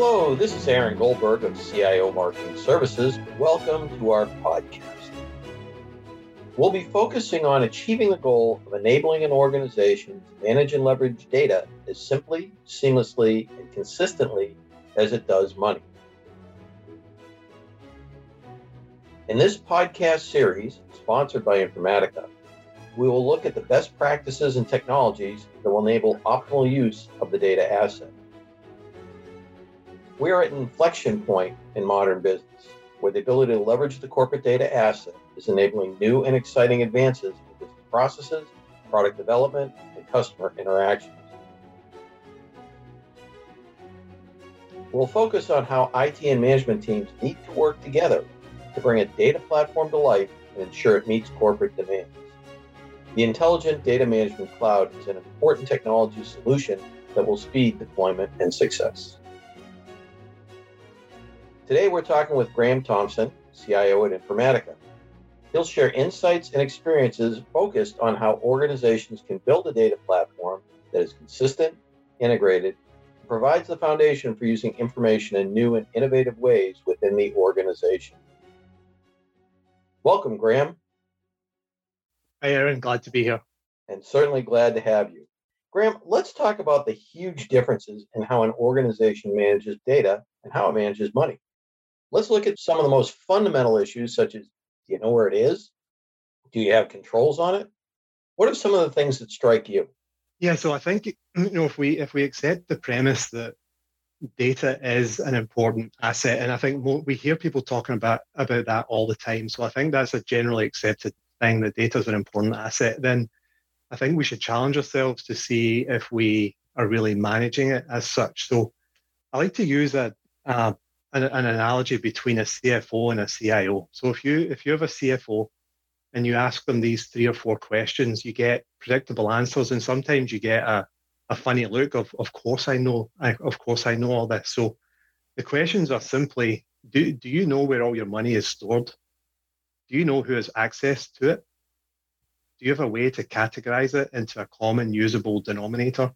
Hello, this is Aaron Goldberg of CIO Marketing Services. Welcome to our podcast. We'll be focusing on achieving the goal of enabling an organization to manage and leverage data as simply, seamlessly, and consistently as it does money. In this podcast series, sponsored by Informatica, we will look at the best practices and technologies that will enable optimal use of the data asset. We are at an inflection point in modern business where the ability to leverage the corporate data asset is enabling new and exciting advances in business processes, product development, and customer interactions. We'll focus on how IT and management teams need to work together to bring a data platform to life and ensure it meets corporate demands. The Intelligent Data Management Cloud is an important technology solution that will speed deployment and success. Today, we're talking with Graham Thompson, CIO at Informatica. He'll share insights and experiences focused on how organizations can build a data platform that is consistent, integrated, and provides the foundation for using information in new and innovative ways within the organization. Welcome, Graham. Hi, Aaron. Glad to be here. And certainly glad to have you. Graham, let's talk about the huge differences in how an organization manages data and how it manages money. Let's look at some of the most fundamental issues, such as do you know where it is? Do you have controls on it? What are some of the things that strike you? Yeah, so I think you know if we if we accept the premise that data is an important asset, and I think we hear people talking about about that all the time. So I think that's a generally accepted thing that data is an important asset. Then I think we should challenge ourselves to see if we are really managing it as such. So I like to use a, a an, an analogy between a CFO and a CIO. So if you if you have a CFO and you ask them these three or four questions, you get predictable answers, and sometimes you get a, a funny look of of course I know I, of course I know all this. So the questions are simply do do you know where all your money is stored? Do you know who has access to it? Do you have a way to categorize it into a common usable denominator?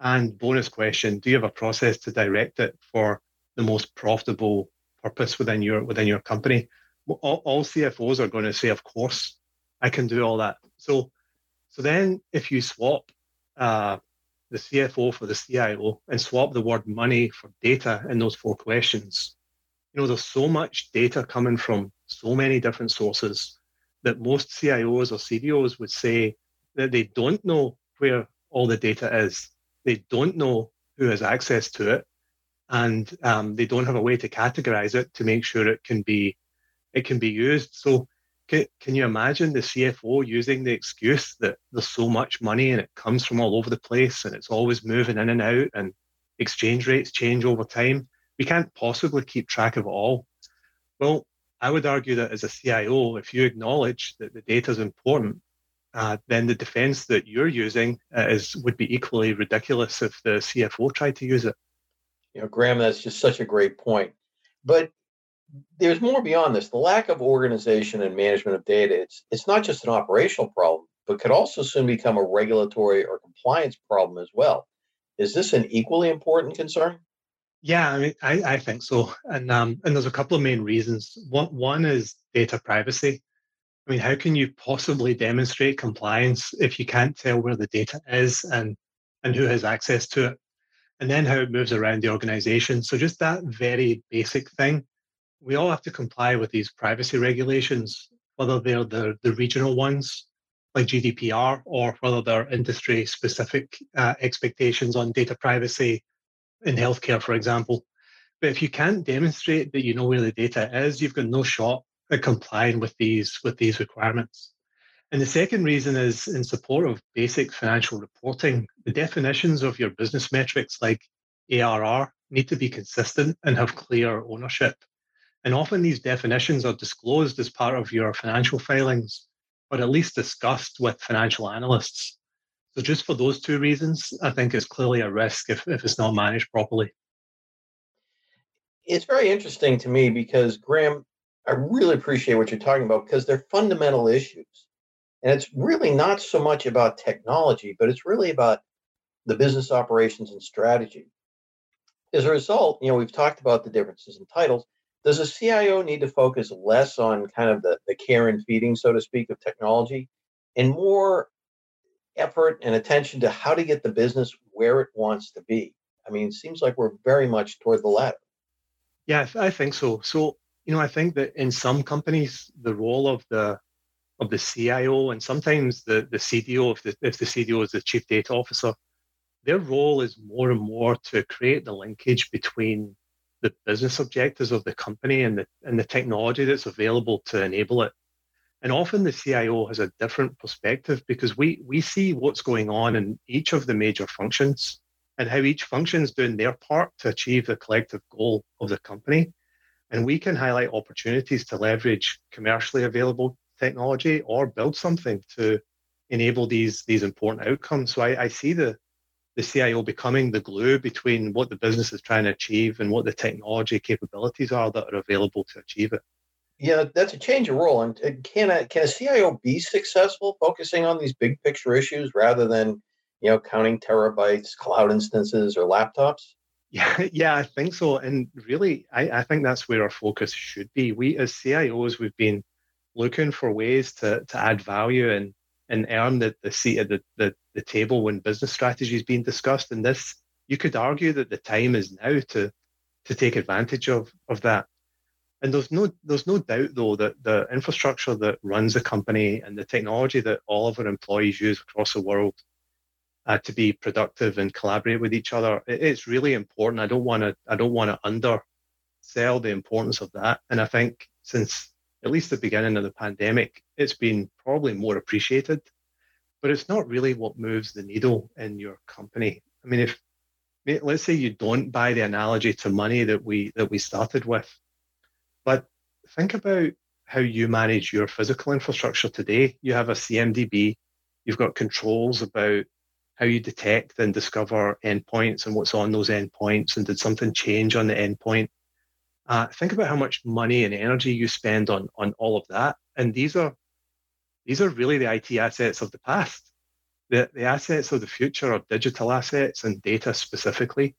And bonus question, do you have a process to direct it for the most profitable purpose within your within your company. All, all CFOs are going to say, of course, I can do all that. So, so then if you swap uh, the CFO for the CIO and swap the word money for data in those four questions, you know, there's so much data coming from so many different sources that most CIOs or CDOs would say that they don't know where all the data is. They don't know who has access to it and um, they don't have a way to categorize it to make sure it can be it can be used. So can, can you imagine the CFO using the excuse that there's so much money and it comes from all over the place and it's always moving in and out and exchange rates change over time? We can't possibly keep track of it all. Well, I would argue that as a CIO, if you acknowledge that the data is important, uh, then the defense that you're using uh, is would be equally ridiculous if the CFO tried to use it. You know, Graham, that's just such a great point. But there's more beyond this. The lack of organization and management of data, it's it's not just an operational problem, but could also soon become a regulatory or compliance problem as well. Is this an equally important concern? Yeah, I mean, I, I think so. And um, and there's a couple of main reasons. One one is data privacy. I mean, how can you possibly demonstrate compliance if you can't tell where the data is and and who has access to it? And then how it moves around the organization. So just that very basic thing. We all have to comply with these privacy regulations, whether they're the, the regional ones like GDPR or whether they're industry specific uh, expectations on data privacy in healthcare, for example. But if you can't demonstrate that you know where the data is, you've got no shot at complying with these with these requirements. And the second reason is in support of basic financial reporting, the definitions of your business metrics like ARR need to be consistent and have clear ownership. And often these definitions are disclosed as part of your financial filings, or at least discussed with financial analysts. So, just for those two reasons, I think it's clearly a risk if, if it's not managed properly. It's very interesting to me because, Graham, I really appreciate what you're talking about because they're fundamental issues. And it's really not so much about technology, but it's really about the business operations and strategy. As a result, you know, we've talked about the differences in titles. Does a CIO need to focus less on kind of the, the care and feeding, so to speak, of technology and more effort and attention to how to get the business where it wants to be? I mean, it seems like we're very much toward the latter. Yeah, I think so. So, you know, I think that in some companies, the role of the of the CIO and sometimes the, the CDO, if the, if the CDO is the chief data officer, their role is more and more to create the linkage between the business objectives of the company and the and the technology that's available to enable it. And often the CIO has a different perspective because we we see what's going on in each of the major functions and how each function is doing their part to achieve the collective goal of the company. And we can highlight opportunities to leverage commercially available technology or build something to enable these these important outcomes. So I, I see the the CIO becoming the glue between what the business is trying to achieve and what the technology capabilities are that are available to achieve it. Yeah, that's a change of role. And can a can a CIO be successful focusing on these big picture issues rather than you know counting terabytes, cloud instances, or laptops? Yeah, yeah, I think so. And really, I, I think that's where our focus should be. We as CIOs, we've been looking for ways to to add value and and earn the, the seat at the, the, the table when business strategy is being discussed. And this, you could argue that the time is now to to take advantage of of that. And there's no there's no doubt though that the infrastructure that runs the company and the technology that all of our employees use across the world uh, to be productive and collaborate with each other, it, it's really important. I don't want to I don't want to undersell the importance of that. And I think since at least the beginning of the pandemic, it's been probably more appreciated, but it's not really what moves the needle in your company. I mean, if let's say you don't buy the analogy to money that we that we started with, but think about how you manage your physical infrastructure today. You have a CMDB, you've got controls about how you detect and discover endpoints and what's on those endpoints, and did something change on the endpoint? Uh, think about how much money and energy you spend on on all of that, and these are these are really the IT assets of the past. The, the assets of the future are digital assets and data specifically.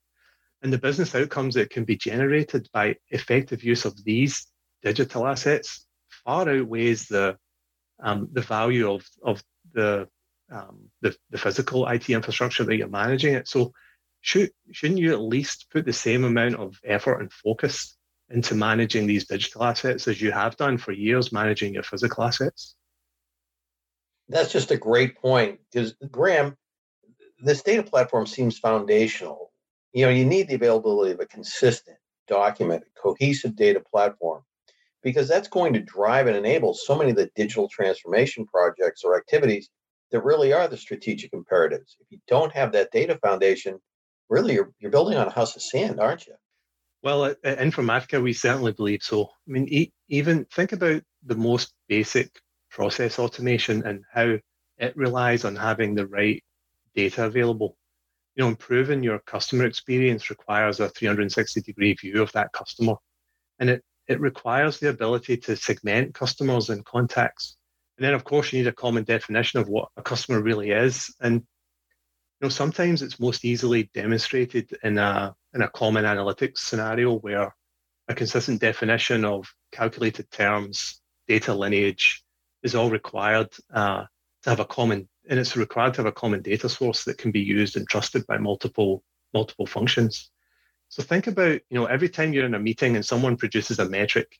And the business outcomes that can be generated by effective use of these digital assets far outweighs the um, the value of of the, um, the the physical IT infrastructure that you're managing it. So should shouldn't you at least put the same amount of effort and focus into managing these digital assets as you have done for years managing your physical assets? That's just a great point because Graham, this data platform seems foundational. You know, you need the availability of a consistent, documented, cohesive data platform because that's going to drive and enable so many of the digital transformation projects or activities that really are the strategic imperatives. If you don't have that data foundation, really you're, you're building on a house of sand, aren't you? Well, at, at Informatica, we certainly believe so. I mean, e- even think about the most basic process automation and how it relies on having the right data available. You know, improving your customer experience requires a 360 degree view of that customer. And it, it requires the ability to segment customers and contacts. And then, of course, you need a common definition of what a customer really is. And you know, sometimes it's most easily demonstrated in a in a common analytics scenario where a consistent definition of calculated terms, data lineage, is all required uh, to have a common, and it's required to have a common data source that can be used and trusted by multiple multiple functions. So think about, you know, every time you're in a meeting and someone produces a metric,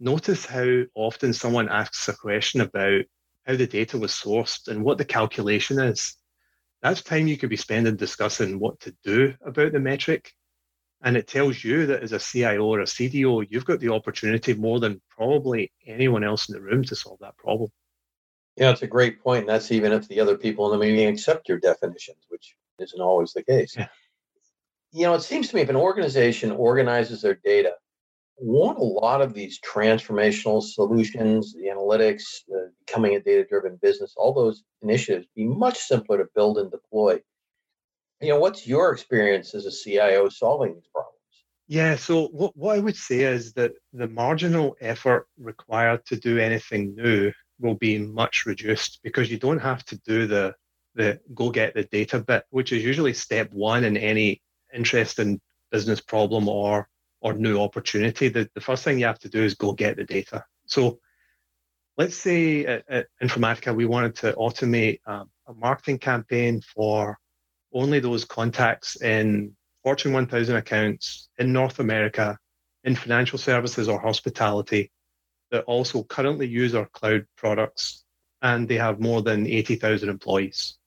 notice how often someone asks a question about how the data was sourced and what the calculation is. That's time you could be spending discussing what to do about the metric and it tells you that as a CIO or a CDO, you've got the opportunity more than probably anyone else in the room to solve that problem. Yeah, it's a great point. And that's even if the other people in the meeting accept your definitions, which isn't always the case. Yeah. You know, it seems to me if an organization organizes their data, won't a lot of these transformational solutions, the analytics, the becoming a data driven business, all those initiatives be much simpler to build and deploy you know, what's your experience as a CIO solving these problems? Yeah, so what, what I would say is that the marginal effort required to do anything new will be much reduced because you don't have to do the the go get the data bit, which is usually step one in any interest in business problem or or new opportunity, the, the first thing you have to do is go get the data. So let's say at, at Informatica, we wanted to automate um, a marketing campaign for only those contacts in Fortune 1000 accounts in North America, in financial services or hospitality that also currently use our cloud products and they have more than 80,000 employees.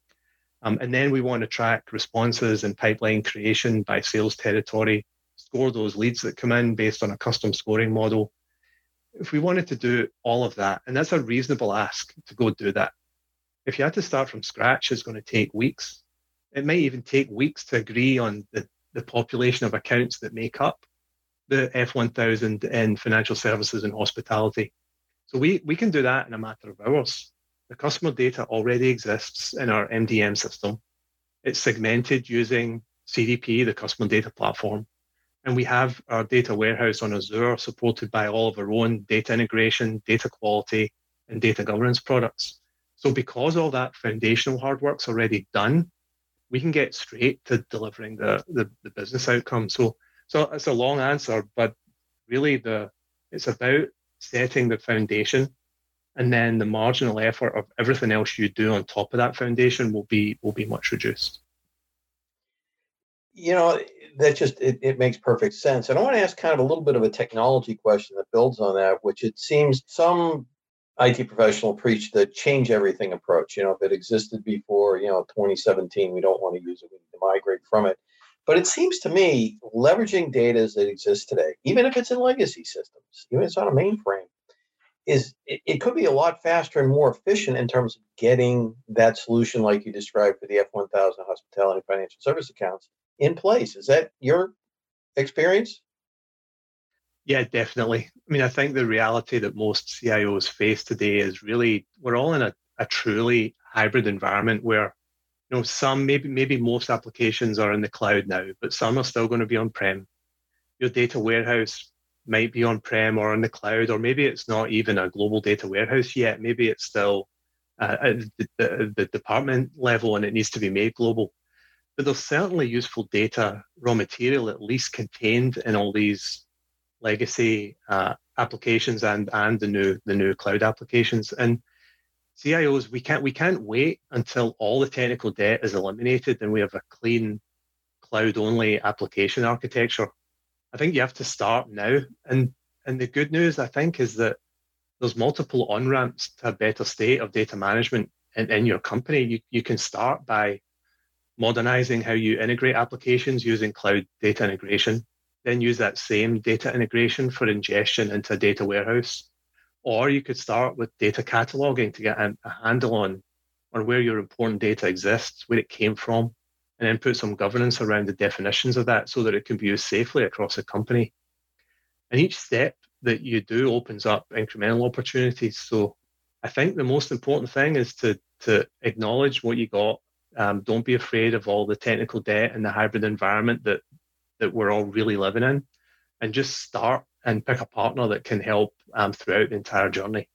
Um, and then we want to track responses and pipeline creation by sales territory, score those leads that come in based on a custom scoring model. If we wanted to do all of that, and that's a reasonable ask to go do that. If you had to start from scratch, it's going to take weeks. It might even take weeks to agree on the, the population of accounts that make up the F1000 in financial services and hospitality. So we, we can do that in a matter of hours. The customer data already exists in our MDM system. It's segmented using CDP, the customer data platform. And we have our data warehouse on Azure supported by all of our own data integration, data quality, and data governance products. So because all that foundational hard work's already done, we can get straight to delivering the, the, the business outcome. So so it's a long answer, but really the it's about setting the foundation and then the marginal effort of everything else you do on top of that foundation will be will be much reduced you know that just it, it makes perfect sense and i want to ask kind of a little bit of a technology question that builds on that which it seems some IT professional preach the change everything approach. You know, if it existed before, you know, 2017, we don't want to use it. We need to migrate from it. But it seems to me leveraging data that exists today, even if it's in legacy systems, even if it's on a mainframe, is it, it, could be a lot faster and more efficient in terms of getting that solution like you described for the F1000 hospitality financial service accounts in place. Is that your experience? Yeah, definitely. I mean, I think the reality that most CIOs face today is really we're all in a, a truly hybrid environment where you know some maybe maybe most applications are in the cloud now, but some are still going to be on prem. Your data warehouse might be on prem or in the cloud, or maybe it's not even a global data warehouse yet. Maybe it's still uh, at the, the, the department level and it needs to be made global. But there's certainly useful data, raw material at least contained in all these legacy uh, applications and and the new the new cloud applications. And CIOs, we can't we can't wait until all the technical debt is eliminated and we have a clean cloud only application architecture I think you have to start now. And and the good news, I think, is that there's multiple on ramps to a better state of data management in, in your company. You, you can start by modernizing how you integrate applications using cloud data integration, then use that same data integration for ingestion into a data warehouse. Or you could start with data cataloging to get a, handle on, on where your important data exists, where it came from, and then put some governance around the definitions of that so that it can be used safely across a company. And each step that you do opens up incremental opportunities. So I think the most important thing is to to acknowledge what you got. Um, don't be afraid of all the technical debt and the hybrid environment that that we're all really living in, and just start and pick a partner that can help um, throughout the entire journey.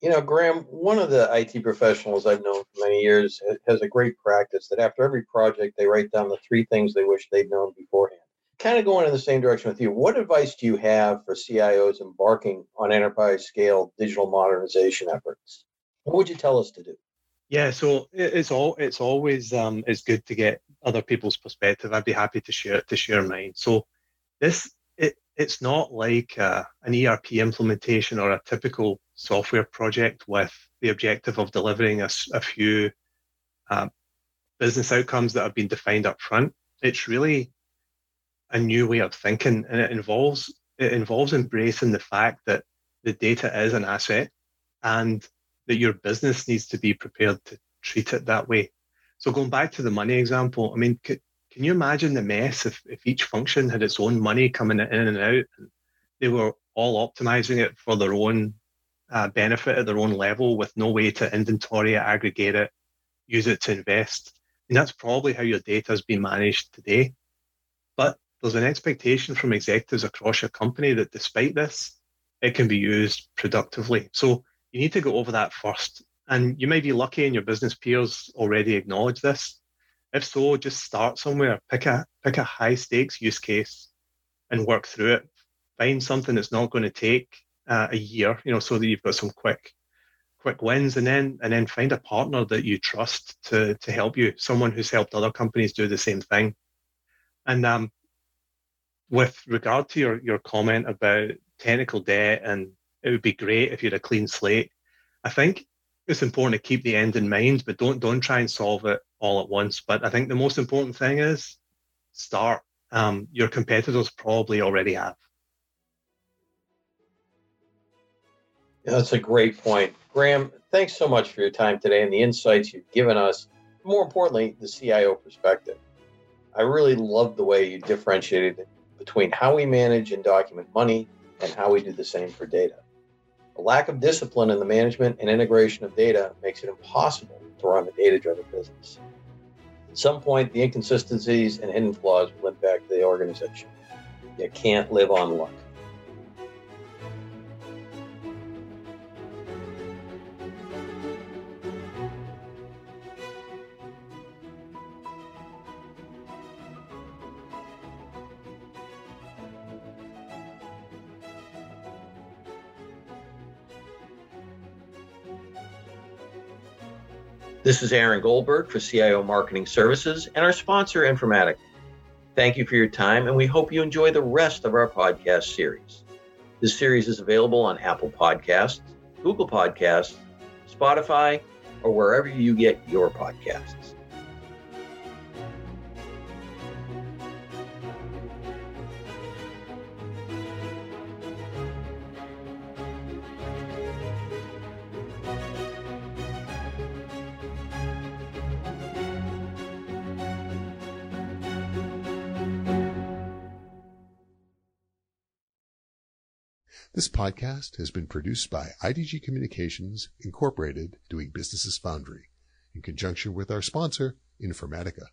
You know, Graham, one of the IT professionals I've known for many years has a great practice that after every project, they write down the three things they wish they'd known beforehand. Kind of going in the same direction with you, what advice do you have for CIOs embarking on enterprise scale digital modernization efforts? What would you tell us to do? Yeah, so it's all it's always um, it's good to get other people's perspective. I'd be happy to share to share mine. So this it it's not like uh, an ERP implementation or a typical software project with the objective of delivering a, a few uh, business outcomes that have been defined up front. It's really a new way of thinking, and it involves it involves embracing the fact that the data is an asset, and that your business needs to be prepared to treat it that way. So going back to the money example, I mean, can you imagine the mess if, if each function had its own money coming in and out, and they were all optimizing it for their own uh, benefit at their own level with no way to inventory it, aggregate it, use it to invest. And that's probably how your data has been managed today. But there's an expectation from executives across your company that despite this, it can be used productively. So you need to go over that first. And you may be lucky and your business peers already acknowledge this. If so, just start somewhere. Pick a pick a high stakes use case and work through it. Find something that's not going to take uh, a year, you know, so that you've got some quick quick wins and then and then find a partner that you trust to to help you someone who's helped other companies do the same thing and um with regard to your your comment about technical debt and it would be great if you had a clean slate i think it's important to keep the end in mind but don't don't try and solve it all at once but i think the most important thing is start um, your competitors probably already have Yeah, that's a great point. Graham, thanks so much for your time today and the insights you've given us. More importantly, the CIO perspective. I really loved the way you differentiated between how we manage and document money and how we do the same for data. Lack of discipline in the management and integration of data makes it impossible to run a data driven business. At some point, the inconsistencies and hidden flaws will impact the organization. You can't live on luck. This is Aaron Goldberg for CIO Marketing Services and our sponsor, Informatica. Thank you for your time, and we hope you enjoy the rest of our podcast series. This series is available on Apple Podcasts, Google Podcasts, Spotify, or wherever you get your podcasts. This podcast has been produced by IDG Communications Incorporated, doing business as Foundry, in conjunction with our sponsor, Informatica.